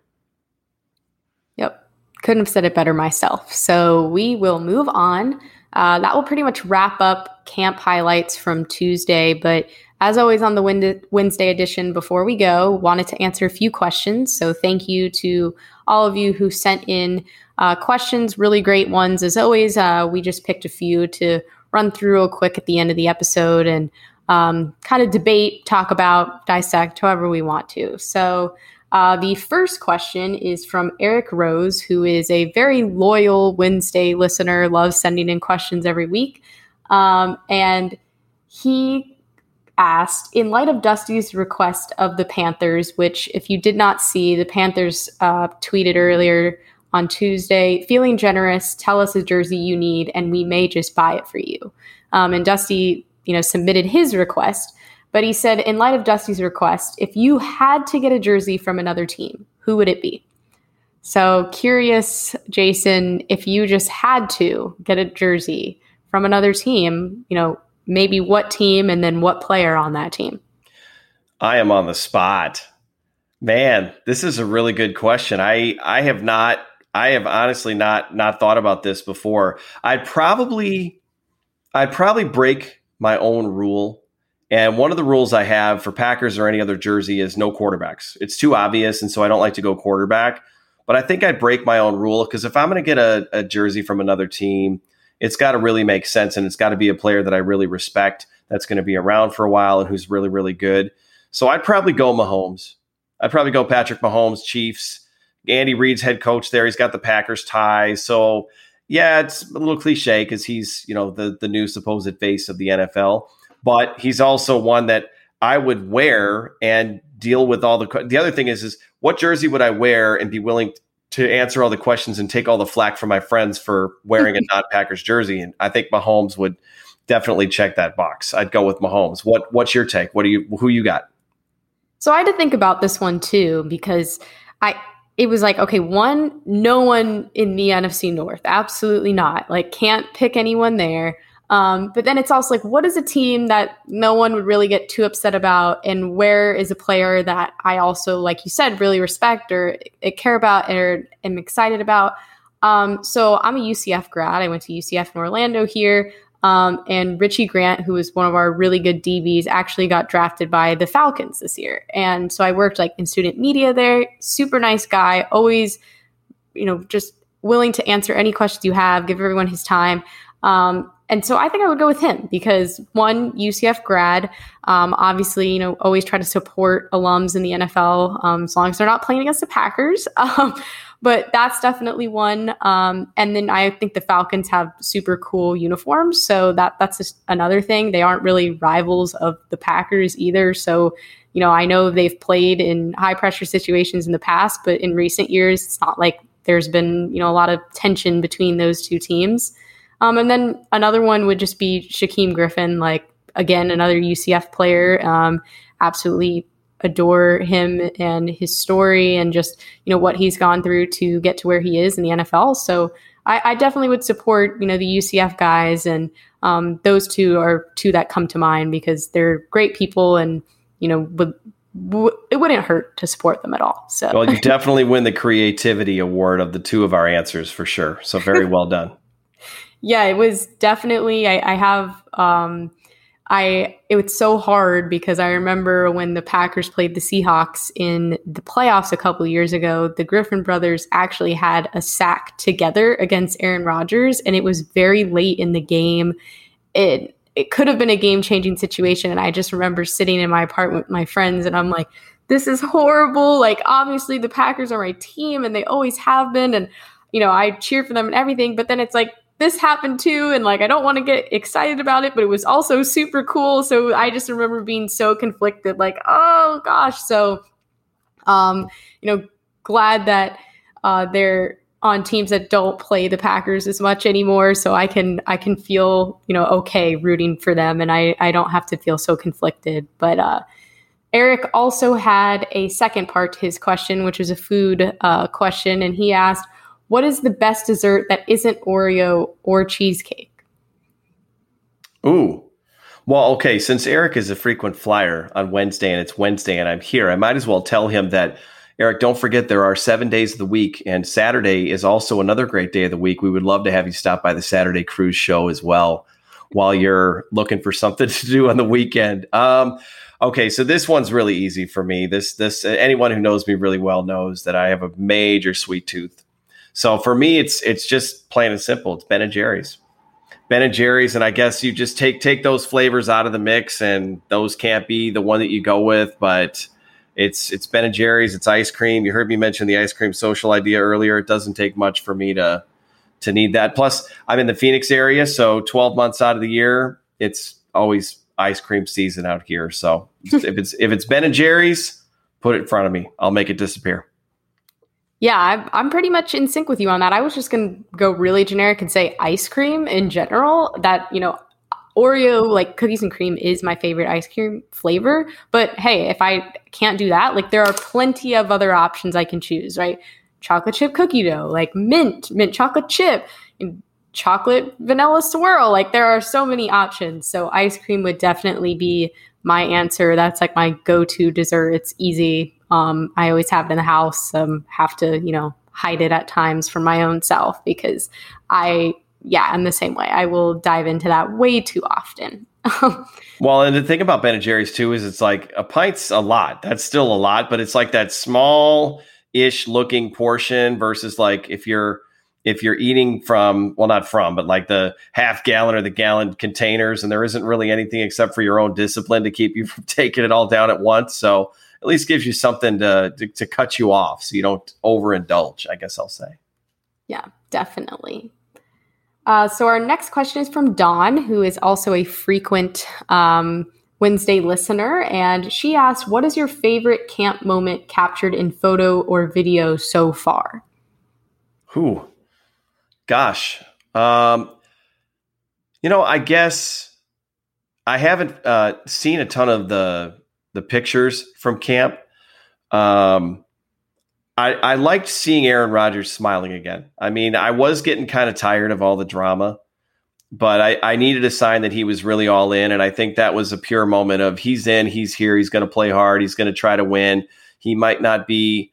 Yep, couldn't have said it better myself. So we will move on. Uh, that will pretty much wrap up camp highlights from Tuesday. But as always on the Wednesday edition, before we go, wanted to answer a few questions. So thank you to all of you who sent in uh, questions, really great ones. As always, uh, we just picked a few to run through real quick at the end of the episode and um, kind of debate, talk about, dissect, however we want to. So, uh, the first question is from Eric Rose, who is a very loyal Wednesday listener, loves sending in questions every week. Um, and he asked, in light of Dusty's request of the Panthers, which, if you did not see, the Panthers uh, tweeted earlier on Tuesday, feeling generous, tell us a jersey you need, and we may just buy it for you. Um, and Dusty, you know, submitted his request, but he said, in light of Dusty's request, if you had to get a jersey from another team, who would it be? So curious, Jason, if you just had to get a jersey from another team, you know, maybe what team and then what player on that team? I am on the spot. Man, this is a really good question. I I have not I have honestly not not thought about this before. I'd probably I'd probably break my own rule. And one of the rules I have for Packers or any other jersey is no quarterbacks. It's too obvious, and so I don't like to go quarterback. But I think I'd break my own rule because if I'm going to get a, a jersey from another team, it's got to really make sense, and it's got to be a player that I really respect, that's going to be around for a while, and who's really really good. So I'd probably go Mahomes. I'd probably go Patrick Mahomes, Chiefs. Andy Reid's head coach there. He's got the Packers tie. So yeah, it's a little cliche because he's, you know, the the new supposed face of the NFL. But he's also one that I would wear and deal with all the the other thing is is what jersey would I wear and be willing to answer all the questions and take all the flack from my friends for wearing a non Packers jersey? And I think Mahomes would definitely check that box. I'd go with Mahomes. What what's your take? What do you who you got? So I had to think about this one too because I it was like, okay, one, no one in the NFC North, absolutely not. Like, can't pick anyone there. Um, but then it's also like, what is a team that no one would really get too upset about? And where is a player that I also, like you said, really respect or care about or am excited about? Um, so I'm a UCF grad. I went to UCF in Orlando here. Um, and Richie Grant, who was one of our really good DBs, actually got drafted by the Falcons this year. And so I worked like in student media there. Super nice guy, always, you know, just willing to answer any questions you have, give everyone his time. Um, and so I think I would go with him because one UCF grad, um, obviously, you know, always try to support alums in the NFL um, as long as they're not playing against the Packers. Um, but that's definitely one. Um, and then I think the Falcons have super cool uniforms, so that that's just another thing. They aren't really rivals of the Packers either. So, you know, I know they've played in high pressure situations in the past, but in recent years, it's not like there's been you know a lot of tension between those two teams. Um, and then another one would just be Shaquem Griffin, like again another UCF player. Um, absolutely adore him and his story and just you know what he's gone through to get to where he is in the NFL. So I, I definitely would support you know the UCF guys, and um, those two are two that come to mind because they're great people and you know would. It wouldn't hurt to support them at all. So, well, you definitely win the creativity award of the two of our answers for sure. So, very well done. Yeah, it was definitely. I, I have um, I it was so hard because I remember when the Packers played the Seahawks in the playoffs a couple years ago, the Griffin brothers actually had a sack together against Aaron Rodgers and it was very late in the game. It it could have been a game-changing situation and I just remember sitting in my apartment with my friends and I'm like this is horrible. Like obviously the Packers are my team and they always have been and you know, I cheer for them and everything, but then it's like this happened too and like i don't want to get excited about it but it was also super cool. So i just remember being so conflicted like oh gosh. So um you know glad that uh they're on teams that don't play the packers as much anymore so i can i can feel you know okay rooting for them and i i don't have to feel so conflicted. But uh Eric also had a second part to his question, which was a food uh, question, and he asked, what is the best dessert that isn't Oreo or cheesecake? Ooh. Well, okay, since Eric is a frequent flyer on Wednesday and it's Wednesday and I'm here, I might as well tell him that Eric, don't forget there are seven days of the week, and Saturday is also another great day of the week. We would love to have you stop by the Saturday Cruise Show as well while you're looking for something to do on the weekend. Um, okay, so this one's really easy for me. This this anyone who knows me really well knows that I have a major sweet tooth. So for me, it's it's just plain and simple. It's Ben and Jerry's. Ben and Jerry's, and I guess you just take take those flavors out of the mix, and those can't be the one that you go with. But it's it's Ben and Jerry's. It's ice cream. You heard me mention the ice cream social idea earlier. It doesn't take much for me to to need that. Plus, I'm in the Phoenix area, so 12 months out of the year, it's always ice cream season out here. So if it's if it's Ben and Jerry's, put it in front of me. I'll make it disappear. Yeah, I'm, I'm pretty much in sync with you on that. I was just going to go really generic and say ice cream in general. That, you know, Oreo, like cookies and cream, is my favorite ice cream flavor. But hey, if I can't do that, like there are plenty of other options I can choose, right? Chocolate chip cookie dough, like mint, mint chocolate chip, chocolate vanilla swirl. Like there are so many options. So ice cream would definitely be my answer. That's like my go to dessert. It's easy. Um, I always have it in the house. Um, have to, you know, hide it at times from my own self because I, yeah, I'm the same way. I will dive into that way too often. well, and the thing about Ben and Jerry's too is it's like a pint's a lot. That's still a lot, but it's like that small ish looking portion versus like if you're if you're eating from well not from but like the half gallon or the gallon containers and there isn't really anything except for your own discipline to keep you from taking it all down at once so at least gives you something to, to, to cut you off so you don't overindulge, I guess I'll say. Yeah, definitely. Uh, so our next question is from Dawn, who is also a frequent um, Wednesday listener, and she asks, "What is your favorite camp moment captured in photo or video so far?" Who, gosh, um, you know, I guess I haven't uh, seen a ton of the the pictures from camp. Um, I, I liked seeing Aaron Rodgers smiling again. I mean, I was getting kind of tired of all the drama, but I, I needed a sign that he was really all in. And I think that was a pure moment of he's in, he's here, he's going to play hard, he's going to try to win. He might not be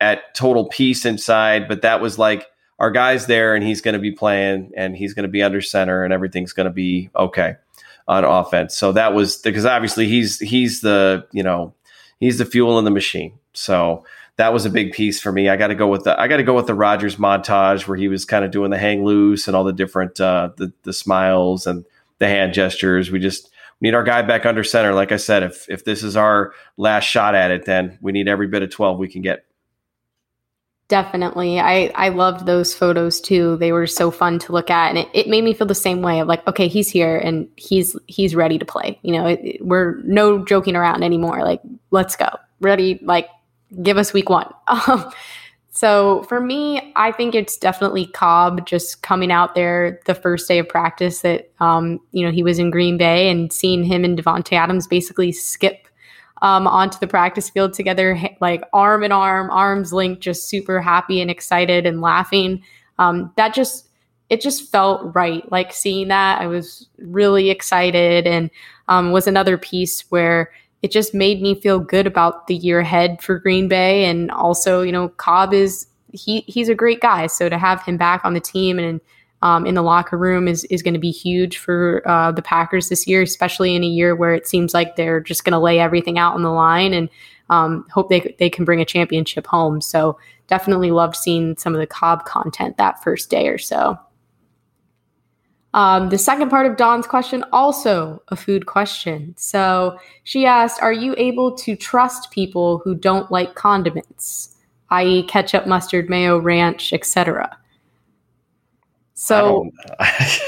at total peace inside, but that was like our guy's there and he's going to be playing and he's going to be under center and everything's going to be okay on offense. So that was because obviously he's he's the you know he's the fuel in the machine. So that was a big piece for me. I got to go with the I got to go with the Rodgers montage where he was kind of doing the hang loose and all the different uh, the the smiles and the hand gestures. We just we need our guy back under center. Like I said, if if this is our last shot at it, then we need every bit of twelve we can get. Definitely. I, I loved those photos too. They were so fun to look at. And it, it made me feel the same way of like, okay, he's here and he's he's ready to play. You know, it, we're no joking around anymore. Like, let's go. Ready, like, give us week one. Um, so for me, I think it's definitely Cobb just coming out there the first day of practice that um, you know, he was in Green Bay and seeing him and Davante Adams basically skip um, onto the practice field together, like arm in arm, arms linked, just super happy and excited and laughing. Um, that just it just felt right. Like seeing that, I was really excited, and um, was another piece where it just made me feel good about the year ahead for Green Bay, and also, you know, Cobb is he he's a great guy, so to have him back on the team and um, in the locker room is is going to be huge for uh, the Packers this year, especially in a year where it seems like they're just going to lay everything out on the line and um, hope they they can bring a championship home. So definitely loved seeing some of the Cobb content that first day or so. Um, the second part of Dawn's question, also a food question. So she asked, "Are you able to trust people who don't like condiments, i.e., ketchup, mustard, mayo, ranch, etc.?" So I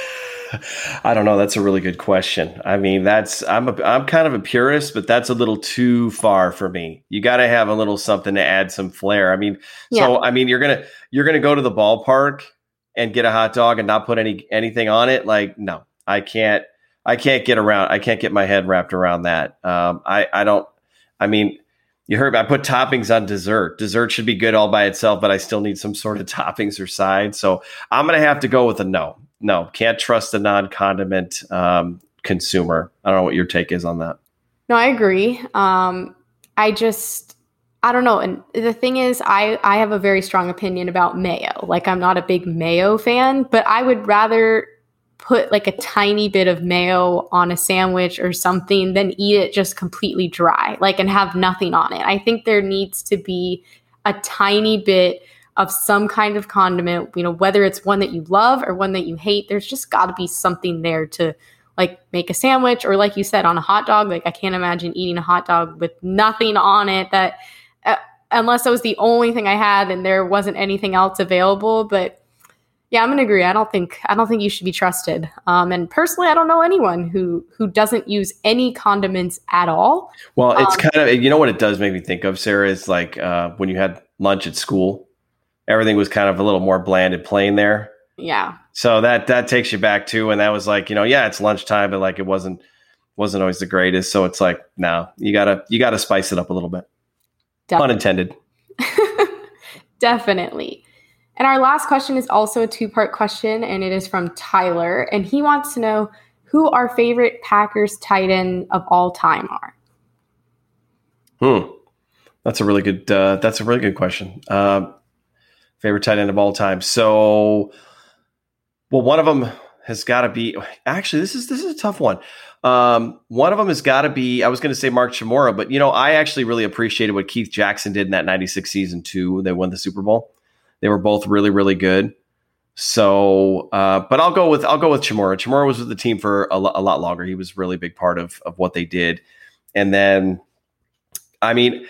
don't, I don't, know. That's a really good question. I mean, that's I'm a I'm kind of a purist, but that's a little too far for me. You got to have a little something to add some flair. I mean, yeah. so I mean, you're gonna you're gonna go to the ballpark and get a hot dog and not put any anything on it. Like, no, I can't. I can't get around. I can't get my head wrapped around that. Um, I I don't. I mean, you heard. I put toppings on dessert. Dessert should be good all by itself, but I still need some sort of toppings or side. So I'm going to have to go with a no. No, can't trust a non condiment um, consumer. I don't know what your take is on that. No, I agree. Um, I just, I don't know. And the thing is, I, I have a very strong opinion about mayo. Like, I'm not a big mayo fan, but I would rather put like a tiny bit of mayo on a sandwich or something then eat it just completely dry, like and have nothing on it. I think there needs to be a tiny bit of some kind of condiment, you know, whether it's one that you love or one that you hate, there's just got to be something there to like make a sandwich or like you said on a hot dog. Like I can't imagine eating a hot dog with nothing on it that uh, unless that was the only thing I had and there wasn't anything else available, but yeah, I'm gonna agree. I don't think I don't think you should be trusted. Um, and personally, I don't know anyone who who doesn't use any condiments at all. Well, it's um, kind of you know what it does make me think of, Sarah, is like uh, when you had lunch at school, everything was kind of a little more bland and plain there. Yeah. So that that takes you back to and that was like you know yeah it's lunchtime, but like it wasn't wasn't always the greatest. So it's like no, you gotta you gotta spice it up a little bit. Definitely. Unintended. Definitely. And our last question is also a two part question, and it is from Tyler. And he wants to know who our favorite Packers tight end of all time are. Hmm. That's a really good. Uh, that's a really good question. Uh, favorite tight end of all time. So, well, one of them has got to be. Actually, this is this is a tough one. Um, one of them has got to be. I was going to say Mark Chmura, but you know, I actually really appreciated what Keith Jackson did in that '96 season too. They won the Super Bowl. They were both really, really good. So, uh, but I'll go with I'll go with Chmura. Chmura was with the team for a, lo- a lot longer. He was really big part of of what they did. And then, I mean,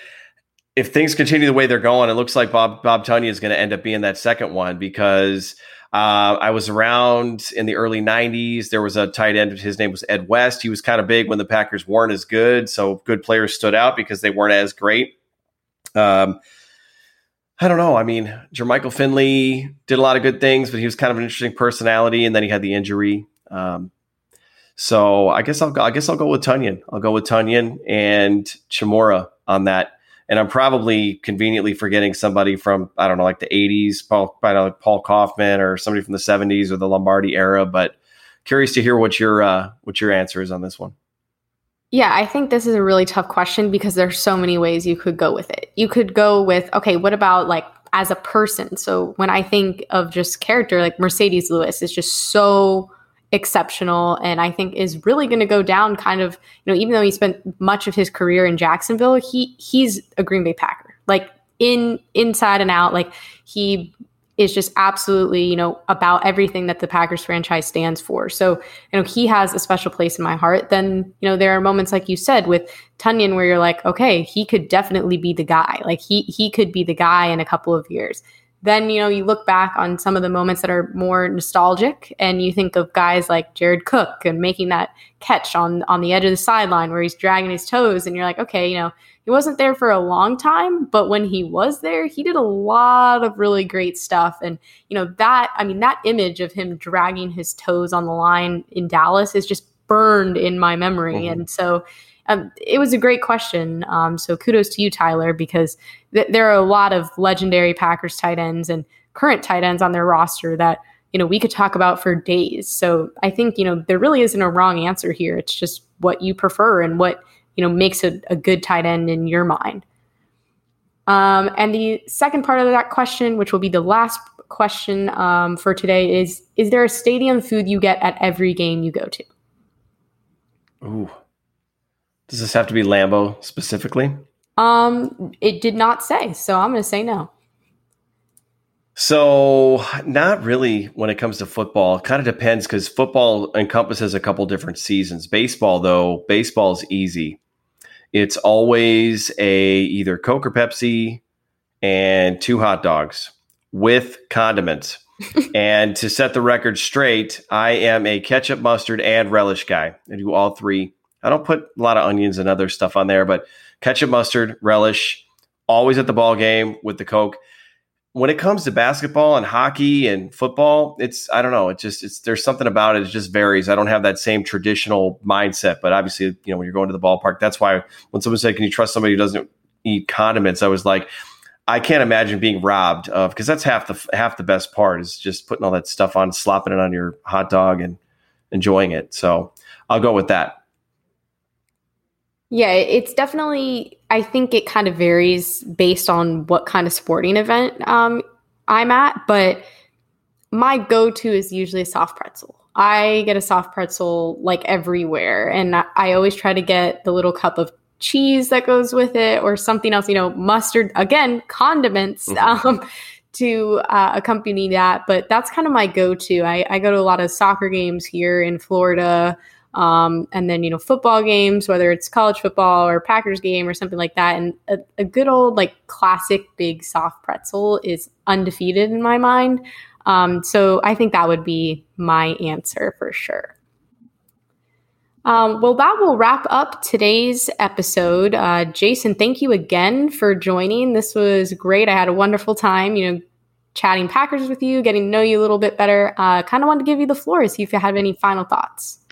if things continue the way they're going, it looks like Bob Bob Tonyan is going to end up being that second one because uh, I was around in the early '90s. There was a tight end. His name was Ed West. He was kind of big when the Packers weren't as good, so good players stood out because they weren't as great. Um, I don't know. I mean, Jermichael Finley did a lot of good things, but he was kind of an interesting personality, and then he had the injury. Um, so I guess I'll go, I guess I'll go with Tonyan. I'll go with Tonyan and Chmura on that. And I'm probably conveniently forgetting somebody from I don't know, like the '80s, Paul, Paul Coffman, or somebody from the '70s or the Lombardi era. But curious to hear what your uh, what your answer is on this one. Yeah, I think this is a really tough question because there's so many ways you could go with it. You could go with, okay, what about like as a person? So when I think of just character, like Marcedes Lewis is just so exceptional and I think is really going to go down kind of, you know, even though he spent much of his career in Jacksonville, he he's a Green Bay Packer. Like in inside and out, like he is just absolutely, you know, about everything that the Packers franchise stands for. So, you know, he has a special place in my heart. Then, you know, there are moments like you said with Tonyan where you're like, okay, he could definitely be the guy. Like he he could be the guy in a couple of years. Then, you know, you look back on some of the moments that are more nostalgic and you think of guys like Jared Cook and making that catch on on the edge of the sideline where he's dragging his toes and you're like, okay, you know, he wasn't there for a long time, but when he was there, he did a lot of really great stuff. And, you know, that, I mean, that image of him dragging his toes on the line in Dallas is just burned in my memory. Mm-hmm. And so, um, it was a great question. Um, so kudos to you, Tyler, because th- there are a lot of legendary Packers tight ends and current tight ends on their roster that you know we could talk about for days. So I think you know there really isn't a wrong answer here. It's just what you prefer and what you know makes a, a good tight end in your mind. Um, and the second part of that question, which will be the last question um, for today, is: Is there a stadium food you get at every game you go to? Ooh, does this have to be Lambeau specifically? Um, it did not say, so I'm going to say no. So, not really when it comes to football. Kind of depends because football encompasses a couple different seasons. Baseball, though, baseball is easy it's always a either Coke or Pepsi and two hot dogs with condiments. and to set the record straight, I am a ketchup, mustard, and relish guy. I do all three. I don't put a lot of onions and other stuff on there, but ketchup, mustard, relish, always at the ball game with the Coke when it comes to basketball and hockey and football, it's I don't know. It just it's there's something about it. It just varies. I don't have that same traditional mindset. But obviously, you know, when you're going to the ballpark, that's why when someone said, "Can you trust somebody who doesn't eat condiments?" I was like, I can't imagine being robbed of because that's half the half the best part is just putting all that stuff on, slopping it on your hot dog, and enjoying it. So I'll go with that. Yeah, it's definitely, I think it kind of varies based on what kind of sporting event um, I'm at, but my go to is usually a soft pretzel. I get a soft pretzel like everywhere, and I always try to get the little cup of cheese that goes with it or something else, you know, mustard, again, condiments. Mm-hmm. Um, to uh, accompany that, but that's kind of my go-to. I, I go to a lot of soccer games here in Florida, um, and then, you know, football games, whether it's college football or Packers game or something like that. And a, a good old, like, classic big soft pretzel is undefeated in my mind. Um, so I think that would be my answer for sure. Um, well, that will wrap up today's episode. Uh, Jason, thank you again for joining. This was great. I had a wonderful time, you know, chatting Packers with you, getting to know you a little bit better. Uh, kind of wanted to give you the floor, see if you have any final thoughts.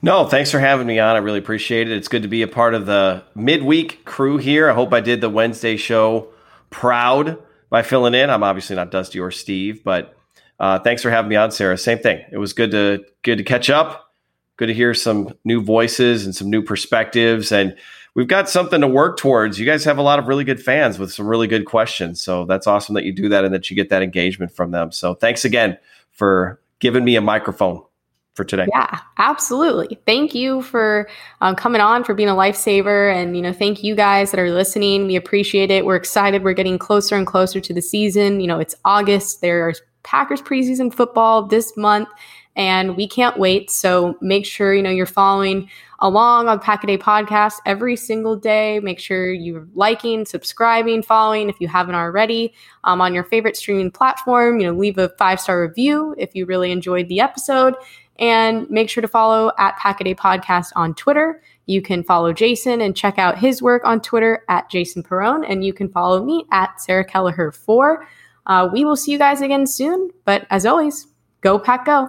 No, thanks for having me on. I really appreciate it. It's good to be a part of the midweek crew here. I hope I did the Wednesday show proud by filling in. I'm obviously not Dusty or Steve, but uh, thanks for having me on, Sarah. Same thing. It was good to good to catch up. Good to hear some new voices and some new perspectives, and we've got something to work towards. You guys have a lot of really good fans with some really good questions, so that's awesome that you do that and that you get that engagement from them. So thanks again for giving me a microphone for today. Yeah, absolutely. Thank you for um, coming on, for being a lifesaver. And, you know, thank you guys that are listening. We appreciate it. We're excited. We're getting closer and closer to the season. You know, it's August. There's Packers preseason football this month and we can't wait. So make sure you know you're following along on Pack a Day podcast every single day. Make sure you're liking, subscribing, following if you haven't already um, on your favorite streaming platform. You know, leave a five star review if you really enjoyed the episode, and make sure to follow at Pack a Podcast on Twitter. You can follow Jason and check out his work on Twitter at Jason Perone, and you can follow me at Sarah Kelleher 4. Uh, we will see you guys again soon, but as always, go Pack Go.